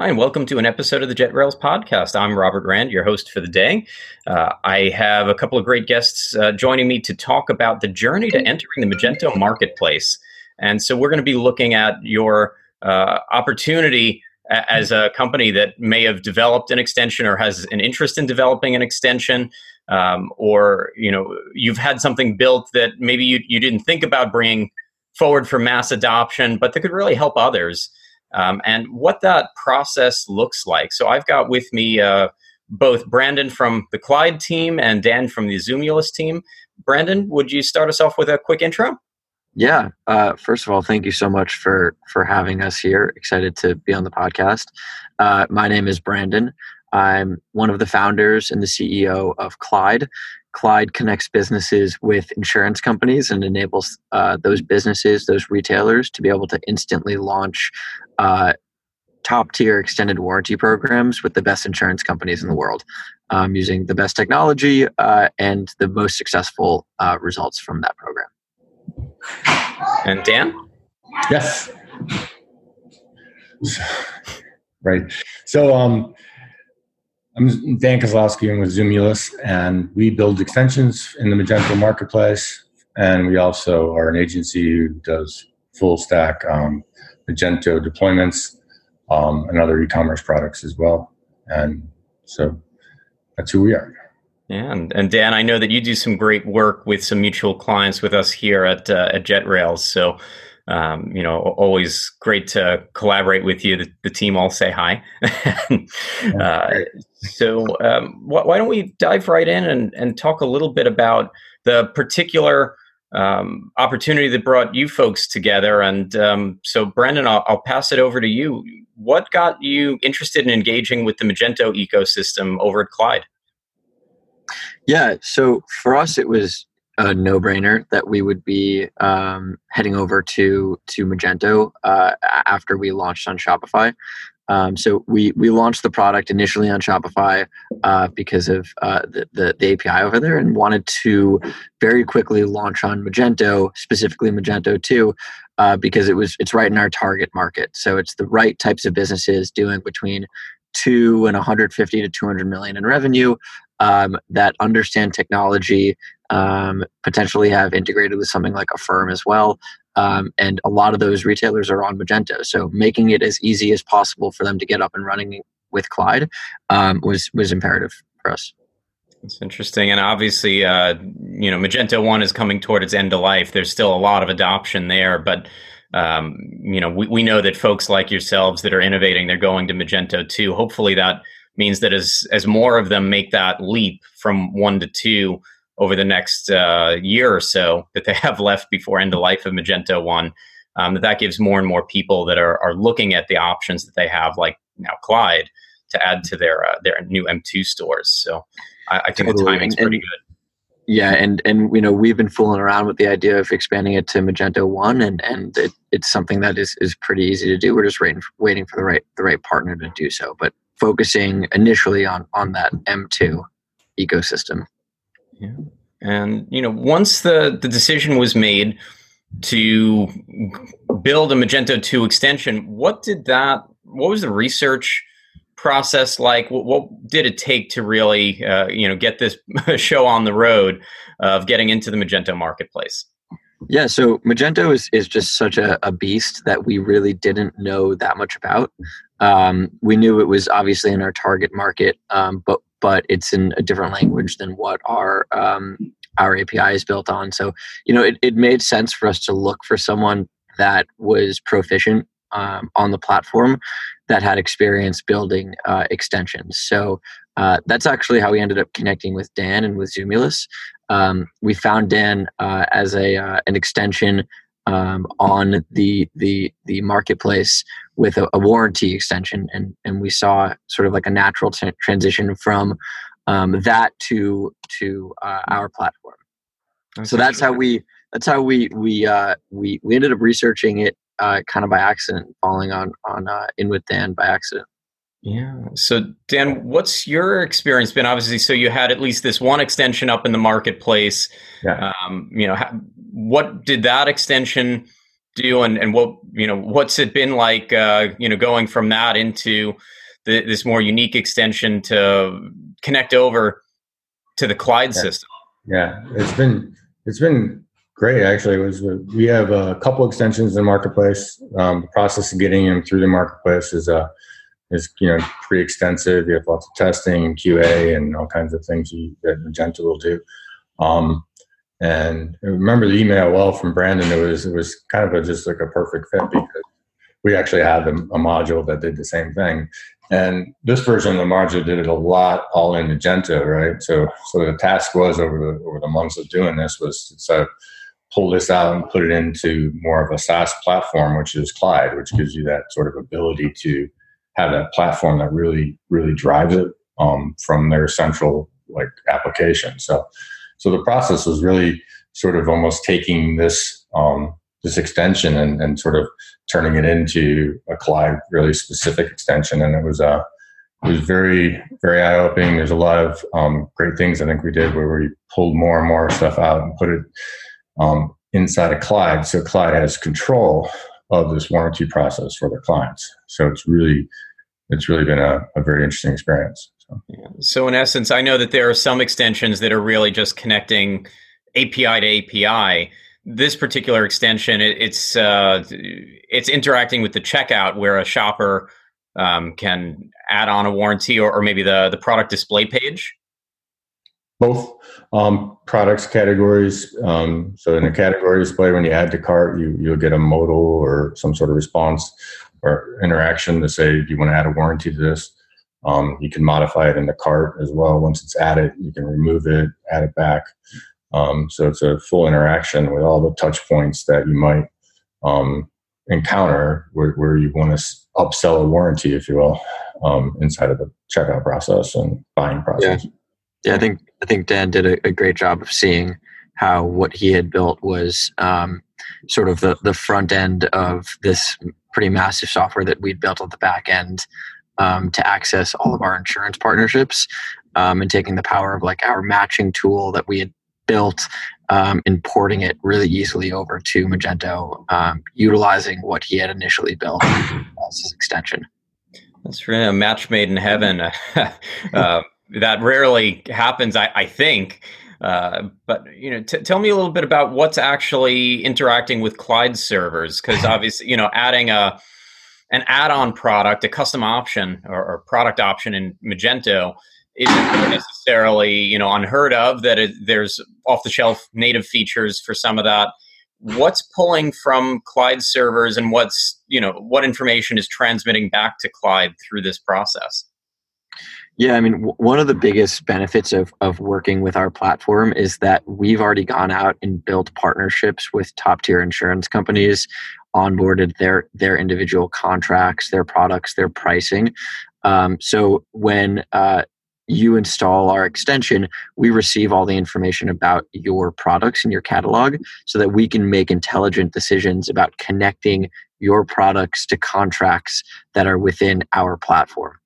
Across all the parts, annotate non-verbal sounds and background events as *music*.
Hi, and welcome to an episode of the JetRails podcast. I'm Robert Rand, your host for the day. Uh, I have a couple of great guests uh, joining me to talk about the journey to entering the Magento marketplace. And so we're going to be looking at your uh, opportunity as a company that may have developed an extension or has an interest in developing an extension. Um, or you know you've had something built that maybe you, you didn't think about bringing forward for mass adoption but that could really help others um, and what that process looks like. So I've got with me uh, both Brandon from the Clyde team and Dan from the Xumulus team. Brandon, would you start us off with a quick intro? Yeah. Uh, first of all, thank you so much for for having us here. Excited to be on the podcast. Uh, my name is Brandon. I'm one of the founders and the CEO of Clyde. Clyde connects businesses with insurance companies and enables uh, those businesses, those retailers, to be able to instantly launch uh, top tier extended warranty programs with the best insurance companies in the world um, using the best technology uh, and the most successful uh, results from that program. And Dan? Yes. right. So, um, I'm Dan Kozlowski. I'm with Xumulus, and we build extensions in the Magento marketplace. And we also are an agency who does full stack um, Magento deployments um, and other e-commerce products as well. And so that's who we are. Yeah, and, and Dan, I know that you do some great work with some mutual clients with us here at uh, at JetRails. So um, you know, always great to collaborate with you. The, the team all say hi. *laughs* uh, so, um, wh- why don't we dive right in and, and talk a little bit about the particular um, opportunity that brought you folks together? And um, so, Brandon, I'll, I'll, pass it over to you. What got you interested in engaging with the Magento ecosystem over at Clyde? Yeah, so for us, it was a no-brainer that we would be um, heading over to to Magento uh, after we launched on Shopify. Um, so we we launched the product initially on Shopify uh, because of uh, the, the, the API over there, and wanted to very quickly launch on Magento, specifically Magento two, uh, because it was it's right in our target market. So it's the right types of businesses doing between two and 150 to 200 million in revenue um, that understand technology um, potentially have integrated with something like Affirm as well. Um, and a lot of those retailers are on Magento. So making it as easy as possible for them to get up and running with Clyde um, was was imperative for us. It's interesting, and obviously, uh, you know, Magento One is coming toward its end of life. There's still a lot of adoption there, but um, you know, we, we know that folks like yourselves that are innovating, they're going to Magento Two. Hopefully, that means that as as more of them make that leap from one to two, over the next uh, year or so that they *laughs* have left before end of life of Magento One. Um, that that gives more and more people that are, are looking at the options that they have, like now Clyde, to add to their uh, their new M2 stores. So I, I think totally. the timing's pretty good. Yeah, and and you know we've been fooling around with the idea of expanding it to Magento One, and and it, it's something that is is pretty easy to do. We're just waiting waiting for the right the right partner to do so, but focusing initially on on that M2 ecosystem. Yeah. And you know, once the the decision was made to build a Magento 2 extension, what did that what was the research process like? What, what did it take to really uh, you know get this *laughs* show on the road of getting into the Magento marketplace? Yeah, so Magento is, is just such a, a beast that we really didn't know that much about. Um, we knew it was obviously in our target market, um, but but it's in a different language than what our um, our API is built on. So, you know, it, it made sense for us to look for someone that was proficient um, on the platform that had experience building uh, extensions. So uh, that's actually how we ended up connecting with Dan and with Xumulus. Um, we found Dan uh, as a uh, an extension um, on the the the marketplace with a, a, warranty extension, and and we saw sort of like a natural t- transition from um, that to to uh, our platform. so that's how we that's how we we uh, we we ended up researching it uh, kind of by accident, falling on on uh, in with Dan by accident. Yeah. So Dan, what's your experience been? Obviously, so you had at least this one extension up in the marketplace. Yeah. Um, you know, what did that extension do, and, and what you know, what's it been like? Uh, you know, going from that into the, this more unique extension to connect over to the Clyde yeah. system. Yeah, it's been it's been great actually. It was we have a couple extensions in the marketplace. Um, the process of getting them through the marketplace is uh is you know pretty extensive. You have lots of testing and QA and all kinds of things you, that Magento will do. Um, and I remember the email well from Brandon. It was it was kind of a, just like a perfect fit because we actually had a, a module that did the same thing. And this version of the module did it a lot all in Magento, right? So so the task was over the over the months of doing this was to pull this out and put it into more of a SaaS platform, which is Clyde, which gives you that sort of ability to have that platform that really really drives it um, from their central like application. So so the process was really sort of almost taking this um, this extension and, and sort of turning it into a Clyde really specific extension, and it was a uh, it was very very eye opening. There's a lot of um, great things I think we did where we pulled more and more stuff out and put it um, inside of Clyde, so Clyde has control of this warranty process for their clients. So it's really it's really been a, a very interesting experience. So. So, in essence, I know that there are some extensions that are really just connecting API to API. This particular extension, it, it's uh, it's interacting with the checkout where a shopper um, can add on a warranty or, or maybe the the product display page. Both um, products categories. Um, so in a category display, when you add to cart, you you'll get a modal or some sort of response or interaction to say, do you want to add a warranty to this? Um, you can modify it in the cart as well. Once it's added, you can remove it, add it back. Um, so it's a full interaction with all the touch points that you might um, encounter where, where, you want to upsell a warranty, if you will, um, inside of the checkout process and buying process. Yeah, yeah I think I think Dan did a, a great job of seeing how what he had built was um, sort of the, the front end of this pretty massive software that we'd built at the back end um, to access all of our insurance partnerships um, and taking the power of like our matching tool that we had built um, and porting it really easily over to Magento, um, utilizing what he had initially built as his extension. That's really a match made in heaven. *laughs* uh, that rarely happens, I, I think. Uh, but you know, t- tell me a little bit about what's actually interacting with Clyde servers, because *laughs* obviously, you know, adding a an add-on product, a custom option or, or product option in Magento isn't necessarily you know unheard of. That it, there's off-the-shelf native features for some of that. What's pulling from Clyde servers, and what's you know what information is transmitting back to Clyde through this process? Yeah, I mean, w- one of the biggest benefits of, of working with our platform is that we've already gone out and built partnerships with top tier insurance companies, onboarded their their individual contracts, their products, their pricing. Um, so when uh, you install our extension, we receive all the information about your products and your catalog so that we can make intelligent decisions about connecting your products to contracts that are within our platform.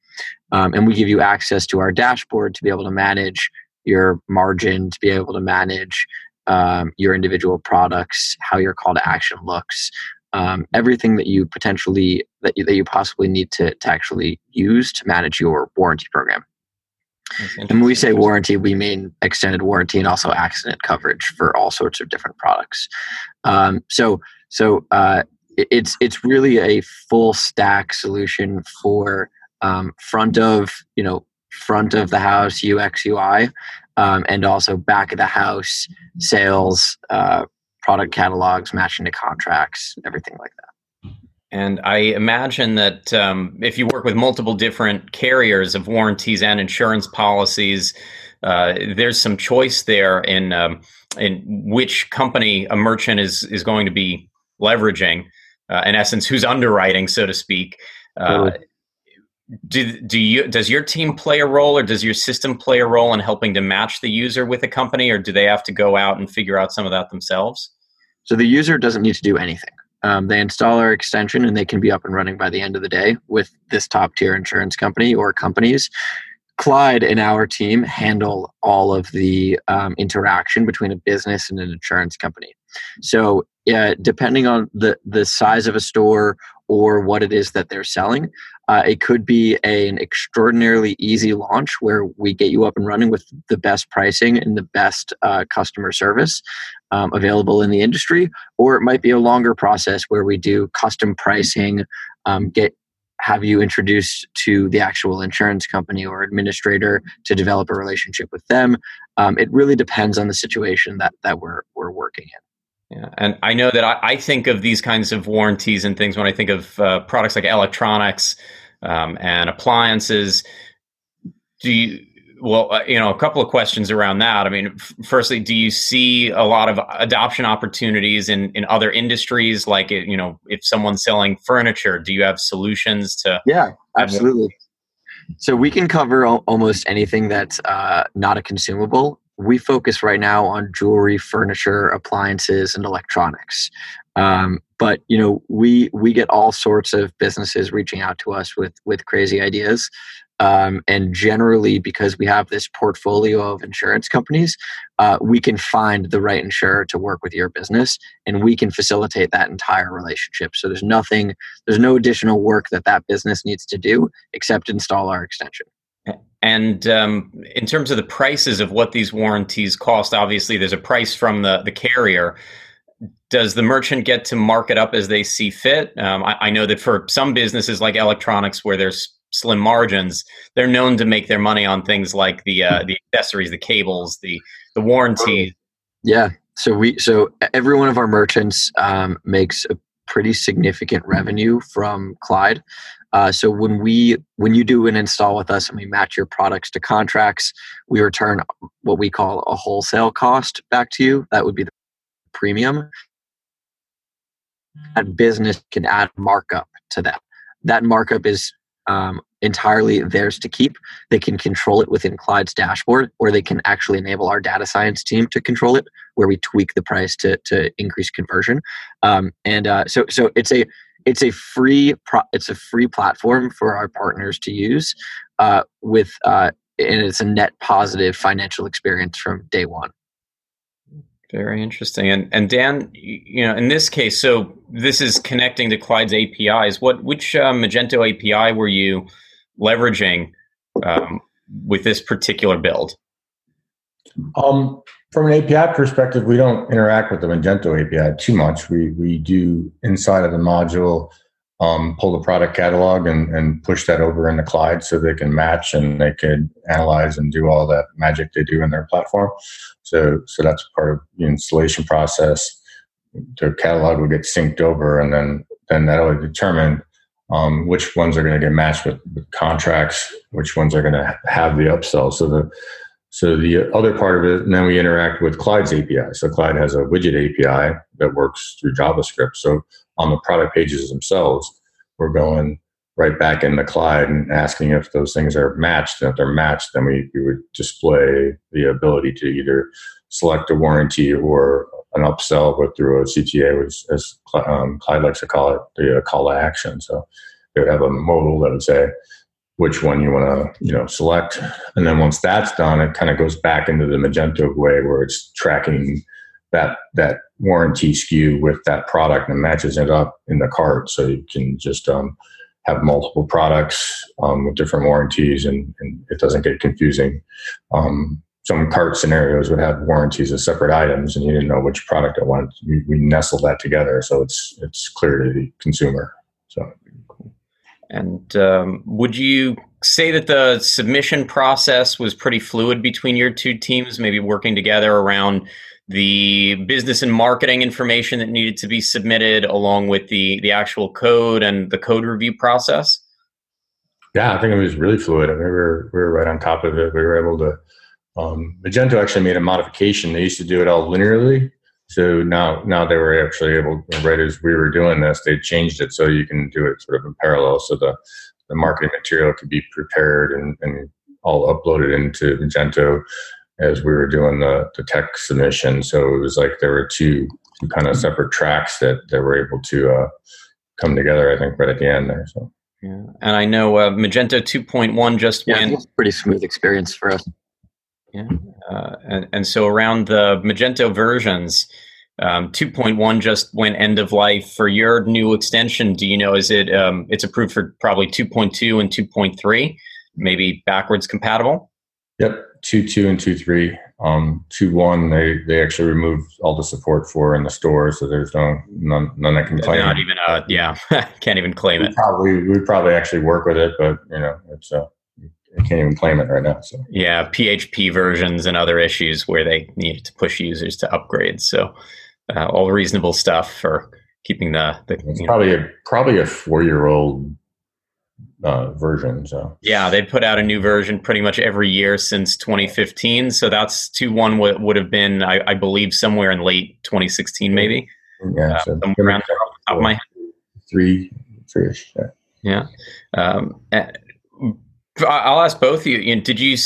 Um, and we give you access to our dashboard to be able to manage your margin, to be able to manage um, your individual products, how your call to action looks, um, everything that you potentially that you, that you possibly need to, to actually use to manage your warranty program. And when we say warranty, we mean extended warranty and also accident coverage for all sorts of different products. Um, so, so uh, it's it's really a full stack solution for um, front of you know front of the house UX UI, um, and also back of the house sales, uh, product catalogs, matching to contracts, everything like that. And I imagine that um, if you work with multiple different carriers of warranties and insurance policies, uh, there's some choice there in um, in which company a merchant is is going to be leveraging. Uh, in essence, who's underwriting, so to speak. Uh, do, do you does your team play a role or does your system play a role in helping to match the user with a company or do they have to go out and figure out some of that themselves? So the user doesn't need to do anything. Um, they install our extension and they can be up and running by the end of the day with this top tier insurance company or companies. Clyde and our team handle all of the um, interaction between a business and an insurance company. So yeah, depending on the the size of a store or what it is that they're selling, uh, it could be a, an extraordinarily easy launch where we get you up and running with the best pricing and the best uh, customer service um, available in the industry, or it might be a longer process where we do custom pricing, um, get have you introduced to the actual insurance company or administrator to develop a relationship with them. Um, it really depends on the situation that that we're we're working in. Yeah, and I know that I, I, think of these kinds of warranties and things when I think of uh, products like electronics um, and appliances. Do you? Well, uh, you know, a couple of questions around that. I mean, f- firstly, do you see a lot of adoption opportunities in in other industries? Like, you know, if someone's selling furniture, do you have solutions to? Yeah, absolutely. So we can cover al- almost anything that's uh, not a consumable. We focus right now on jewelry, furniture, appliances, and electronics. Um, but you know, we we get all sorts of businesses reaching out to us with with crazy ideas. Um, and generally, because we have this portfolio of insurance companies, uh, we can find the right insurer to work with your business, and we can facilitate that entire relationship. So there's nothing, there's no additional work that that business needs to do except install our extension. And um, in terms of the prices of what these warranties cost, obviously there's a price from the the carrier. Does the merchant get to mark it up as they see fit? Um, I, I know that for some businesses like electronics, where there's slim margins, they're known to make their money on things like the uh, the accessories, the cables, the the warranty. Yeah. So we so every one of our merchants um, makes a pretty significant revenue from Clyde. Uh, so when we when you do an install with us and we match your products to contracts, we return what we call a wholesale cost back to you. That would be the premium. That business can add markup to that. That markup is um, entirely theirs to keep. They can control it within Clyde's dashboard, or they can actually enable our data science team to control it, where we tweak the price to to increase conversion. Um, and uh, so so it's a it's a free pro- it's a free platform for our partners to use uh, with uh, and it's a net positive financial experience from day one. Very interesting. And and Dan, you know, in this case, so this is connecting to Clyde's APIs. What which uh, Magento API were you leveraging um, with this particular build? Um, from an API perspective, we don't interact with the Magento API too much. We we do inside of the module um, pull the product catalog and, and push that over into Clyde so they can match and they can analyze and do all that magic they do in their platform. So, so that's part of the installation process. The catalog will get synced over, and then then that'll determine um, which ones are going to get matched with, with, contracts, which ones are going to have the upsell. So the so the other part of it, and then we interact with Clyde's API. So Clyde has a widget API that works through JavaScript. So on the product pages themselves, we're going right back in the Clyde and asking if those things are matched. And if they're matched, then we, we would display the ability to either select a warranty or an upsell, but through a CTA, which as um, Clyde likes to call it, the uh, call to action. So they would have a modal that would say which one you want to you know select, and then once that's done, it kind of goes back into the Magento way where it's tracking that that warranty SKU with that product and matches it up in the cart, so you can just um, have multiple products um, with different warranties, and, and, it doesn't get confusing. Um, some cart scenarios would have warranties as separate items, and you didn't know which product it wanted. We, we nestle that together, so it's it's clear to the consumer. So, and um, would you say that the submission process was pretty fluid between your two teams, maybe working together around the business and marketing information that needed to be submitted along with the the actual code and the code review process? Yeah i think it was really fluid. I mean, we were we were right on top of it. We were able to um, magento actually made a modification. They used to do it all linearly so now now they were actually able right as we were doing this they changed it so you can do it sort of in parallel so the the marketing material could be prepared and, and all uploaded into magento as we were doing the, the tech submission. So it was like there were two, two kind of separate tracks that, that were able to uh, come together, I think, right at the end there. So. Yeah. And I know uh, Magento 2.1 just yeah, went. pretty smooth experience for us. Yeah. Uh, and, and so around the Magento versions, Um, 2.1 just went end of life for your new extension. Do you know is it um, it's approved for probably 2.2 and 2.3, maybe backwards compatible? Yep, two two and two three. Um, two one they they actually removed all the support for in the store, so there's no none none that can claim. Not even uh yeah, *laughs* can't even claim we it. Probably we probably actually work with it, but you know it's uh I can't even claim it right now. So yeah, PHP versions and other issues where they needed to push users to upgrade. So uh, all reasonable stuff for keeping the. the it's probably know. a probably a four year old uh, version. So yeah, they put out a new version pretty much every year since 2015. So that's two one would, would have been, I, I, believe, somewhere in late 2016, maybe. Yeah, uh, so around the top of my head. Three, three ish. Yeah. Yeah. Um, I'll ask both of you. Did you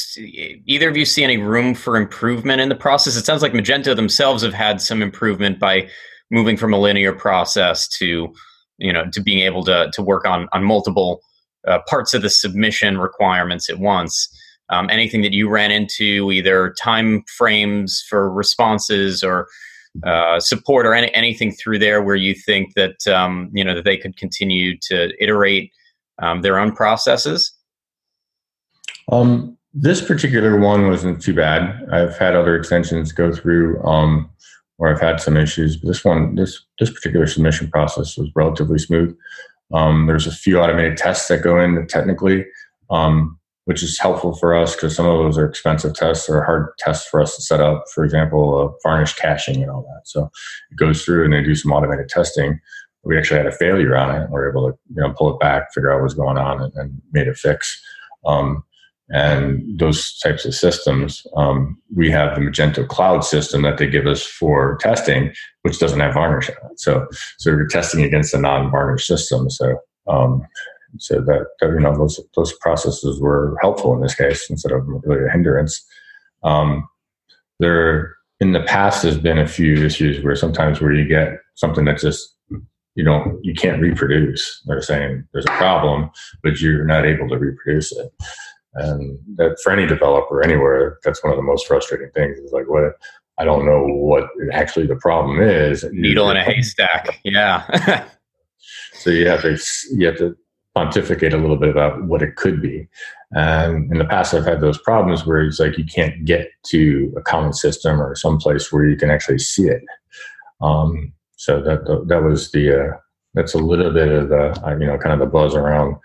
either of you see any room for improvement in the process? It sounds like Magento themselves have had some improvement by moving from a linear process to, you know, to being able to to work on on multiple uh, parts of the submission requirements at once. Um, anything that you ran into, either time frames for responses or uh, support, or any, anything through there where you think that um, you know that they could continue to iterate um, their own processes. Um, this particular one wasn't too bad. I've had other extensions go through um, where I've had some issues, but this one, this this particular submission process was relatively smooth. Um, there's a few automated tests that go in technically, um, which is helpful for us because some of those are expensive tests or hard tests for us to set up. For example, uh, varnish caching and all that. So it goes through and they do some automated testing. We actually had a failure on it. We are able to you know pull it back, figure out what's going on, and, and made a fix. Um, and those types of systems. Um, we have the Magento Cloud system that they give us for testing, which doesn't have varnish on it. So, so you're testing against a non-varnish system. So, um, so that, that, you know those those processes were helpful in this case instead of really a hindrance. Um, there in the past has been a few issues where sometimes where you get something that just you don't you can't reproduce. They're saying there's a problem, but you're not able to reproduce it. And that for any developer anywhere, that's one of the most frustrating things is like, what I don't know what actually the problem is. Needle in a haystack. Yeah. *laughs* so you have to, you have to pontificate a little bit about what it could be. And in the past, I've had those problems where it's like you can't get to a common system or some place where you can actually see it. Um, so that that was the uh, that's a little bit of the uh, you know kind of the buzz around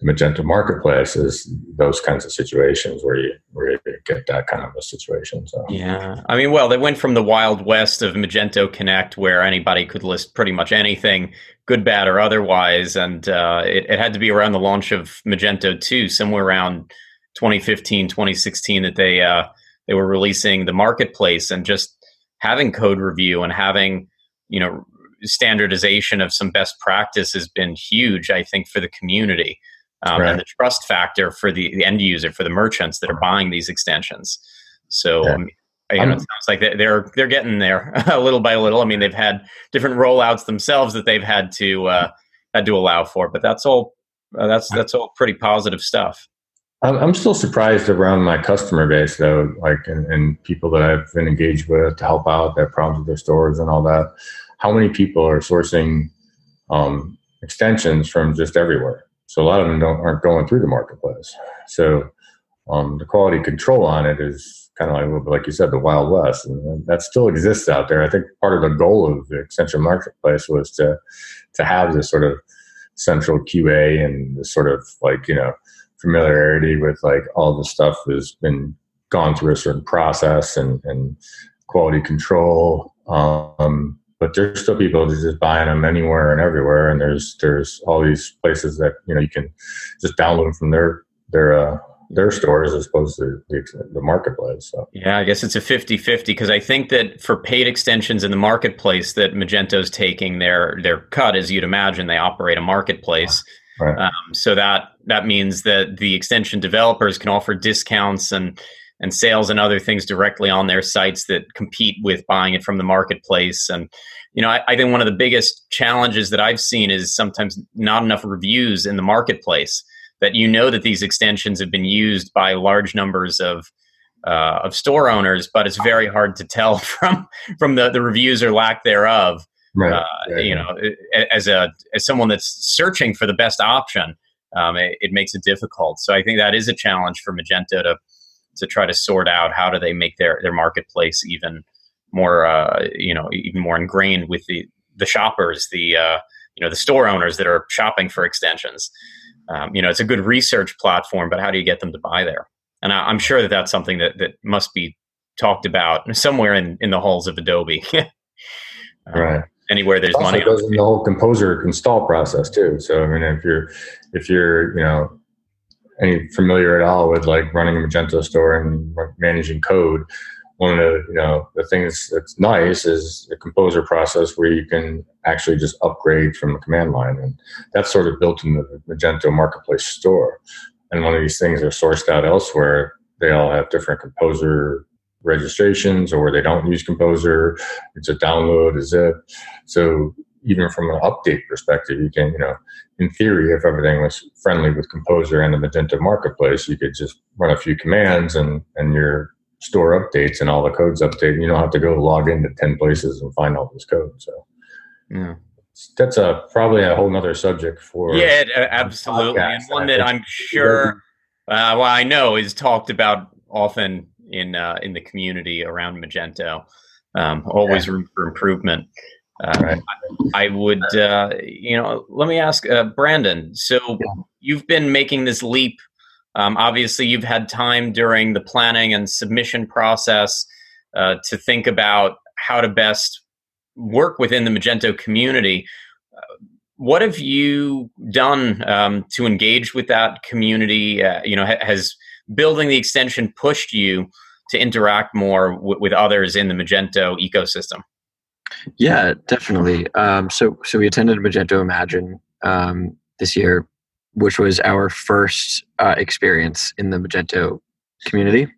the Magento marketplace is those kinds of situations where you where you get that kind of a situation. So yeah, I mean, well, they went from the wild west of Magento Connect, where anybody could list pretty much anything, good, bad, or otherwise, and uh, it, it had to be around the launch of Magento 2, somewhere around 2015, 2016, that they uh, they were releasing the marketplace and just having code review and having you know standardization of some best practice has been huge. I think for the community um, right. and the trust factor for the, the, end user, for the merchants that are buying these extensions. So, yeah. um, you know, it sounds like they're they're getting there *laughs* a little by little. I mean, they've had different rollouts themselves that they've had to uh, had to allow for, but that's all uh, that's that's all pretty positive stuff. I'm still surprised around my customer base though, like and, and people that I've been engaged with to help out that problems with their stores and all that. How many people are sourcing um, extensions from just everywhere? So a lot of them don't aren't going through the marketplace. So um, the quality control on it is kind of like like you said, the Wild West, and that still exists out there. I think part of the goal of the Extension Marketplace was to to have this sort of central QA and this sort of like you know familiarity with like all the stuff has been gone through a certain process and, and quality control. Um, but there's still people that are just buying them anywhere and everywhere and there's there's all these places that you know you can just download them from their their uh, their stores as opposed to the, the marketplace so. yeah i guess it's a 50-50 because i think that for paid extensions in the marketplace that magento's taking their their cut as you'd imagine they operate a marketplace right. um, so that that means that the extension developers can offer discounts and and sales and other things directly on their sites that compete with buying it from the marketplace. And, you know, I, I, think one of the biggest challenges that I've seen is sometimes not enough reviews in the marketplace that you know that these extensions have been used by large numbers of uh, of store owners, but it's very hard to tell *laughs* from from the, the reviews or lack thereof. Right. Uh, right. You know, as a as someone that's searching for the best option, um, it, it, makes it difficult. So I think that is a challenge for Magento to to try to sort out how do they make their their marketplace even more uh, you know even more ingrained with the the shoppers, the uh, you know the store owners that are shopping for extensions. Um, you know, it's a good research platform, but how do you get them to buy there? And I, am sure that that's something that, that must be talked about somewhere in, in the halls of Adobe. *laughs* um, right. Anywhere there's also money. goes in the whole composer install process too. So I mean, if you're if you're you know any familiar at all with like running a Magento store and managing code, one of the you know the things that's nice is a composer process where you can actually just upgrade from the command line, and that's sort of built in the Magento marketplace store and one of these things are sourced out elsewhere, they all have different composer registrations or they don't use composer. It's a download, a zip. So even from an update perspective, you can, you know, in theory, if everything was friendly with Composer and the Magento marketplace, you could just run a few commands and and your store updates and all the codes update. You don't have to go log into ten places and find all this code. So yeah that's a probably a whole nother subject for yeah absolutely and one that i'm sure uh, well i know is talked about often in uh, in the community around magento um, always yeah. room for improvement uh, right. I, I, would uh, you know let me ask uh, brandon so yeah. you've been making this leap um, obviously you've had time during the planning and submission process uh, to think about how to best work within the Magento community. what have you done um, to engage with that community? Uh, you know, ha- has building the extension pushed you to interact more w- with others in the Magento ecosystem? Yeah, definitely. Um, so, so we attended Magento Imagine um, this year, which was our first uh, experience in the Magento community,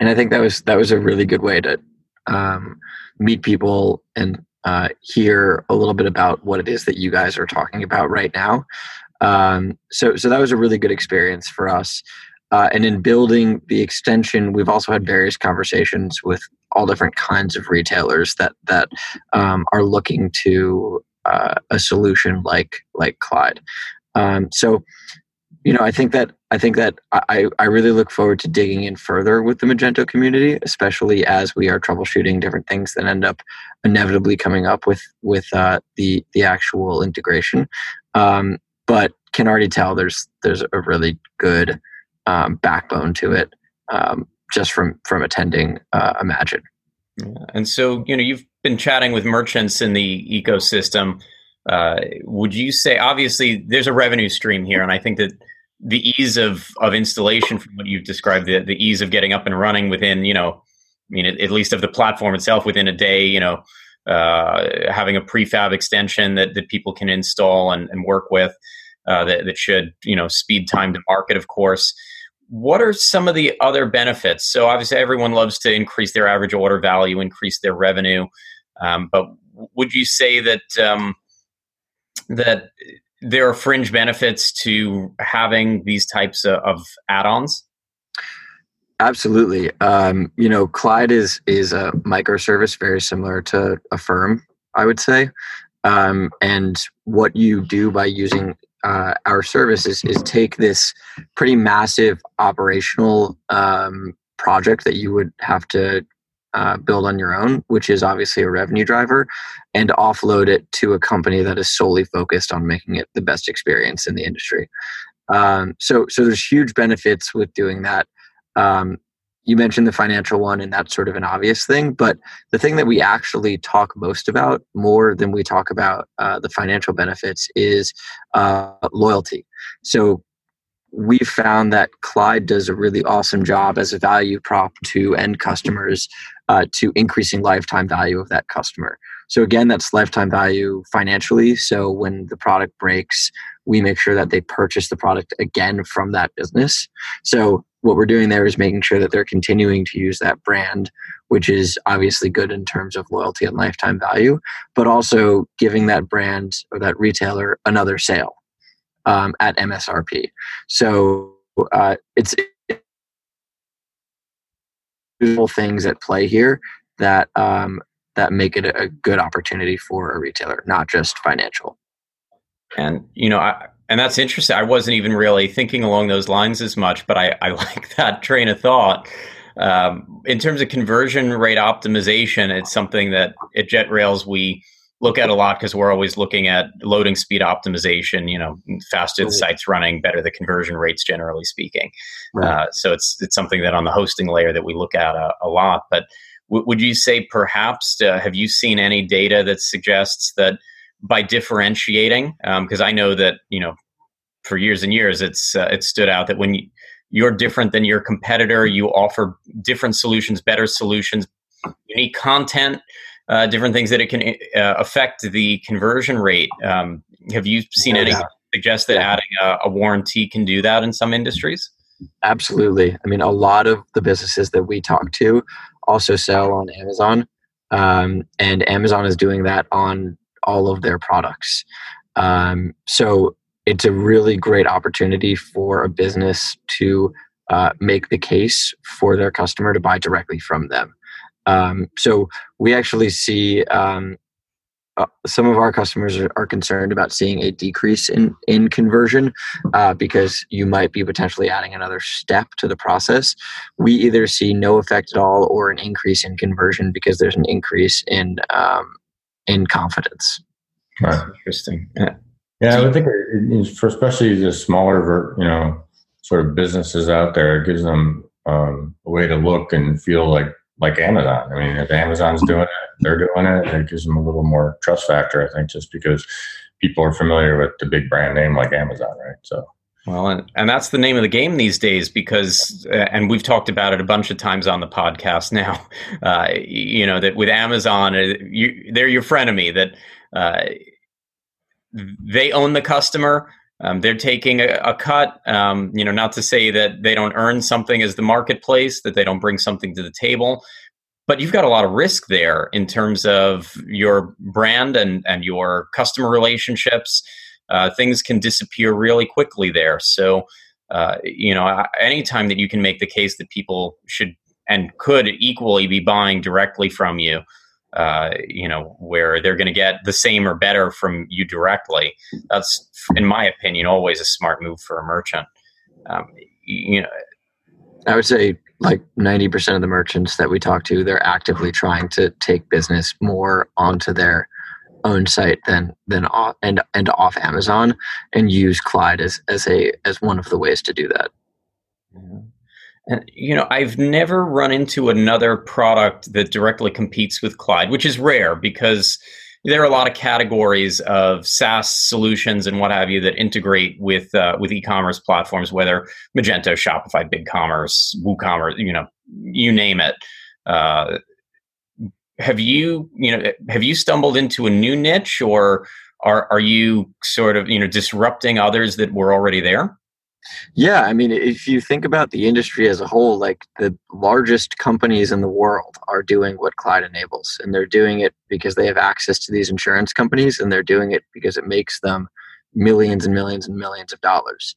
and I think that was that was a really good way to um, meet people and uh, hear a little bit about what it is that you guys are talking about right now. Um, so, so that was a really good experience for us. Uh, and in building the extension, we've also had various conversations with all different kinds of retailers that that um, are looking to uh, a solution like like Clyde. Um, so you know, I think that I think that I, I really look forward to digging in further with the Magento community, especially as we are troubleshooting different things that end up inevitably coming up with with uh, the the actual integration. Um, but can already tell there's there's a really good um, backbone to it um, just from from attending uh, Imagine. Yeah. And so you know you've been chatting with merchants in the ecosystem. Uh, would you say obviously there's a revenue stream here, and I think that the ease of of installation from what you've described the, the ease of getting up and running within you know i mean at, at least of the platform itself within a day you know uh, having a prefab extension that, that people can install and, and work with uh, that, that should you know speed time to market of course what are some of the other benefits? So obviously everyone loves to increase their average order value increase their revenue um, but would you say that um, that there are fringe benefits to having these types of, of add-ons? Absolutely. Um, you know clyde is is a microservice very similar to Affirm i would say. Um, and what you do by using uh, our service is, is take this pretty massive operational um, project that you would have to uh, build on your own, which is obviously a revenue driver, and offload it to a company that is solely focused on making it the best experience in the industry. Um, so, so there's huge benefits with doing that. Um, you mentioned the financial one, and that's sort of an obvious thing. But the thing that we actually talk most about, more than we talk about uh, the financial benefits, is uh, loyalty. So we found that Clyde does a really awesome job as a value prop to end customers uh, to increasing lifetime value of that customer. So again, that's lifetime value financially. So when the product breaks, we make sure that they purchase the product again from that business. So what we're doing there is making sure that they're continuing to use that brand, which is obviously good in terms of loyalty and lifetime value, but also giving that brand or that retailer another sale um, at MSRP. So uh, it's things at play here that um, that make it a good opportunity for a retailer, not just financial. And you know, I, and that's interesting. I wasn't even really thinking along those lines as much, but I, I *laughs* like that train of thought. Um, in terms of conversion rate optimization, it's something that at JetRails we look at a lot because we're always looking at loading speed optimization. You know, faster the site's running, better the conversion rates, generally speaking. Right. Uh, so it's it's something that on the hosting layer that we look at a, a lot. But w- would you say perhaps uh, have you seen any data that suggests that by differentiating because um, I know that you know for years and years it's uh, it stood out that when you, you're different than your competitor you offer different solutions better solutions unique content uh, different things that it can uh, affect the conversion rate um, have you seen yeah. any suggest that yeah. adding a, a warranty can do that in some industries absolutely i mean a lot of the businesses that we talk to also sell on amazon um, and amazon is doing that on all of their products. Um, so it's a really great opportunity for a business to uh, make the case for their customer to buy directly from them. Um, so we actually see um, uh, some of our customers are, are, concerned about seeing a decrease in in conversion uh, because you might be potentially adding another step to the process. We either see no effect at all or an increase in conversion because there's an increase in um, in confidence. Right. Interesting. Yeah, yeah I would think for especially the smaller, you know, sort of businesses out there, it gives them um, a way to look and feel like like Amazon. I mean, if Amazon's doing it, they're doing it. It gives them a little more trust factor, I think, just because people are familiar with the big brand name like Amazon, right? So. Well, and, and that's the name of the game these days because, uh, and we've talked about it a bunch of times on the podcast now, *laughs* uh, you know, that with Amazon, uh, you, they're your frenemy, that uh, they own the customer. Um, they're taking a, a cut. Um, you know, not to say that they don't earn something as the marketplace, that they don't bring something to the table, but you've got a lot of risk there in terms of your brand and and your customer relationships. Uh, things can disappear really quickly there. So, uh, you know, anytime that you can make the case that people should and could equally be buying directly from you, uh, you know, where they're going to get the same or better from you directly. That's, in my opinion, always a smart move for a merchant. Um, you know, I would say like 90% of the merchants that we talk to, they're actively trying to take business more onto their own site than than off and and off Amazon and use Clyde as as a as one of the ways to do that. And, you know, I've never run into another product that directly competes with Clyde, which is rare because there are a lot of categories of SaaS solutions and what have you that integrate with uh, with e-commerce platforms, whether Magento, Shopify, BigCommerce, WooCommerce, you know, you name it. Uh, have you, you know, have you stumbled into a new niche, or are are you sort of, you know, disrupting others that were already there? Yeah, I mean, if you think about the industry as a whole, like the largest companies in the world are doing what Clyde enables, and they're doing it because they have access to these insurance companies, and they're doing it because it makes them millions and millions and millions of dollars.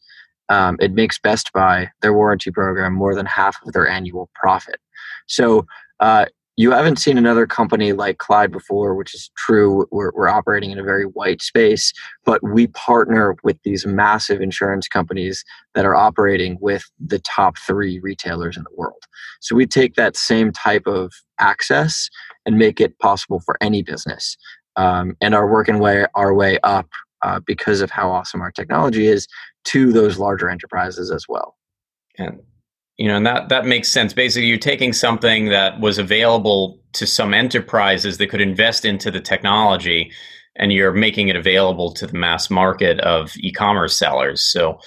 Um, it makes Best Buy their warranty program more than half of their annual profit. So uh, you haven't seen another company like Clyde before, which is true. We're, we're operating in a very white space, but we partner with these massive insurance companies that are operating with the top three retailers in the world. So we take that same type of access and make it possible for any business, um, and are working way our way up uh, because of how awesome our technology is to those larger enterprises as well. And you know and that that makes sense. Basically you're taking something that was available to some enterprises that could invest into the technology and you're making it available to the mass market of e-commerce sellers. So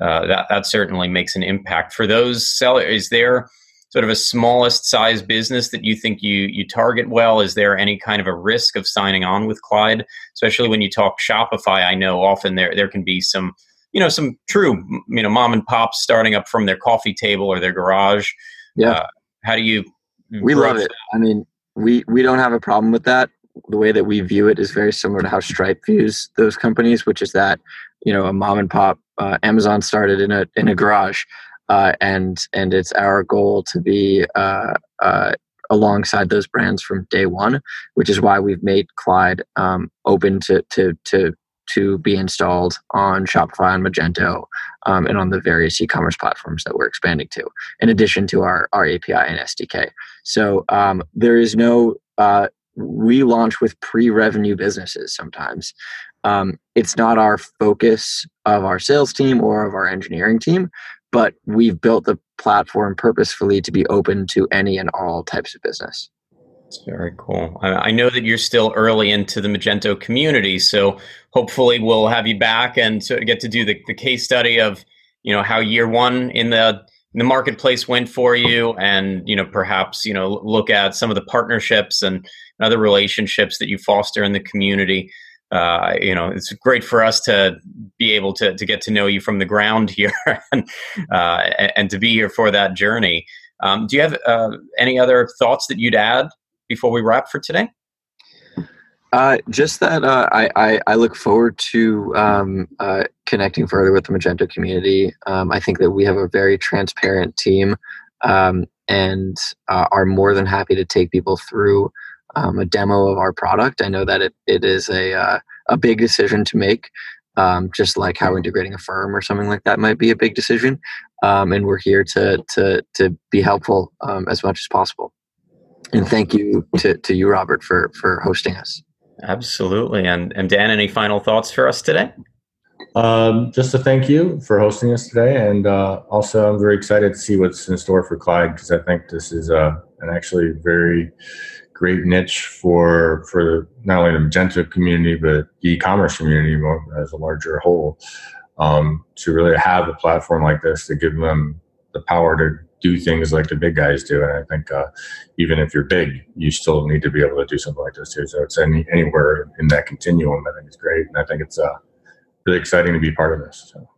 uh, that that certainly makes an impact. For those sellers is there sort of a smallest size business that you think you you target well? Is there any kind of a risk of signing on with clyde? Especially when you talk shopify i know often there there can be some you know some true you know mom and pops starting up from their coffee table or their garage. Yeah. Uh, how do you we love it. i mean we we don't have a problem with that. The way that we view it is very similar to how stripe views those companies which is that you know a mom and pop uh, amazon started in a in a garage uh, and and it's our goal to be uh, uh, alongside those brands from day one, which is why we've made Clyde um, open to to to to be installed on Shopify and Magento um, and on the various e-commerce platforms that we're expanding to, in addition to our, our API and SDK. So um, there is no uh, we launch with pre-revenue businesses sometimes. Um, it's not our focus of our sales team or of our engineering team, but we've built the platform purposefully to be open to any and all types of business. It's very cool. I know that you're still early into the Magento community, so hopefully we'll have you back and get to do the, the case study of you know how year one in the the marketplace went for you, and you know perhaps you know look at some of the partnerships and other relationships that you foster in the community. Uh, you know, it's great for us to be able to to get to know you from the ground *laughs* here and uh, and to be here for that journey. Um, do you have uh, any other thoughts that you'd add before we wrap for today? Uh, just that uh, I, I, I, look forward to um, uh, connecting further with the Magento community. Um, I think that we have a very transparent team um, and uh, are more than happy to take people through um, a demo of our product. I know that it, it is a, uh, a big decision to make, um, just like how integrating Affirm or something like that might be a big decision. Um, and we're here to, to, to be helpful as much as possible and thank you to, to you, Robert, for for hosting us. Absolutely. And and Dan, any final thoughts for us today? Um, just to thank you for hosting us today, and uh, also I'm very excited to see what's in store for Clyde because I think this is uh, an actually very great niche for for not only the Magento community but the e-commerce community as a larger whole. Um, to really have a platform like this to give them the power to do things like the big guys do. And I think uh, even if you're big, you still need to be able to do something like this too. So it's any anywhere in that continuum. I think it's great, and I think it's uh, really exciting to be part of this. So.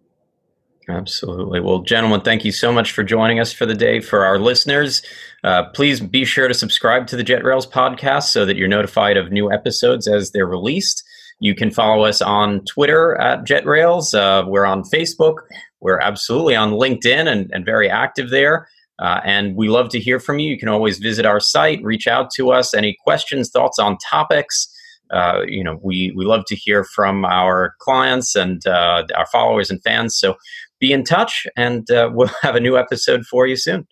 Absolutely. Well, gentlemen, thank you so much for joining us for the day. For our listeners, uh, please be sure to subscribe to the JetRails podcast so that you're notified of new episodes as they're released. You can follow us on Twitter at JetRails. Uh, we're on Facebook. We're absolutely on LinkedIn and, and very active there. Uh, and we love to hear from you. You can always visit our site, reach out to us. Any questions, thoughts on topics? Uh, you know, we, we love to hear from our clients and uh, our followers and fans. So be in touch, and uh, we'll *laughs* have a new episode for you soon.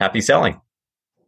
Happy selling.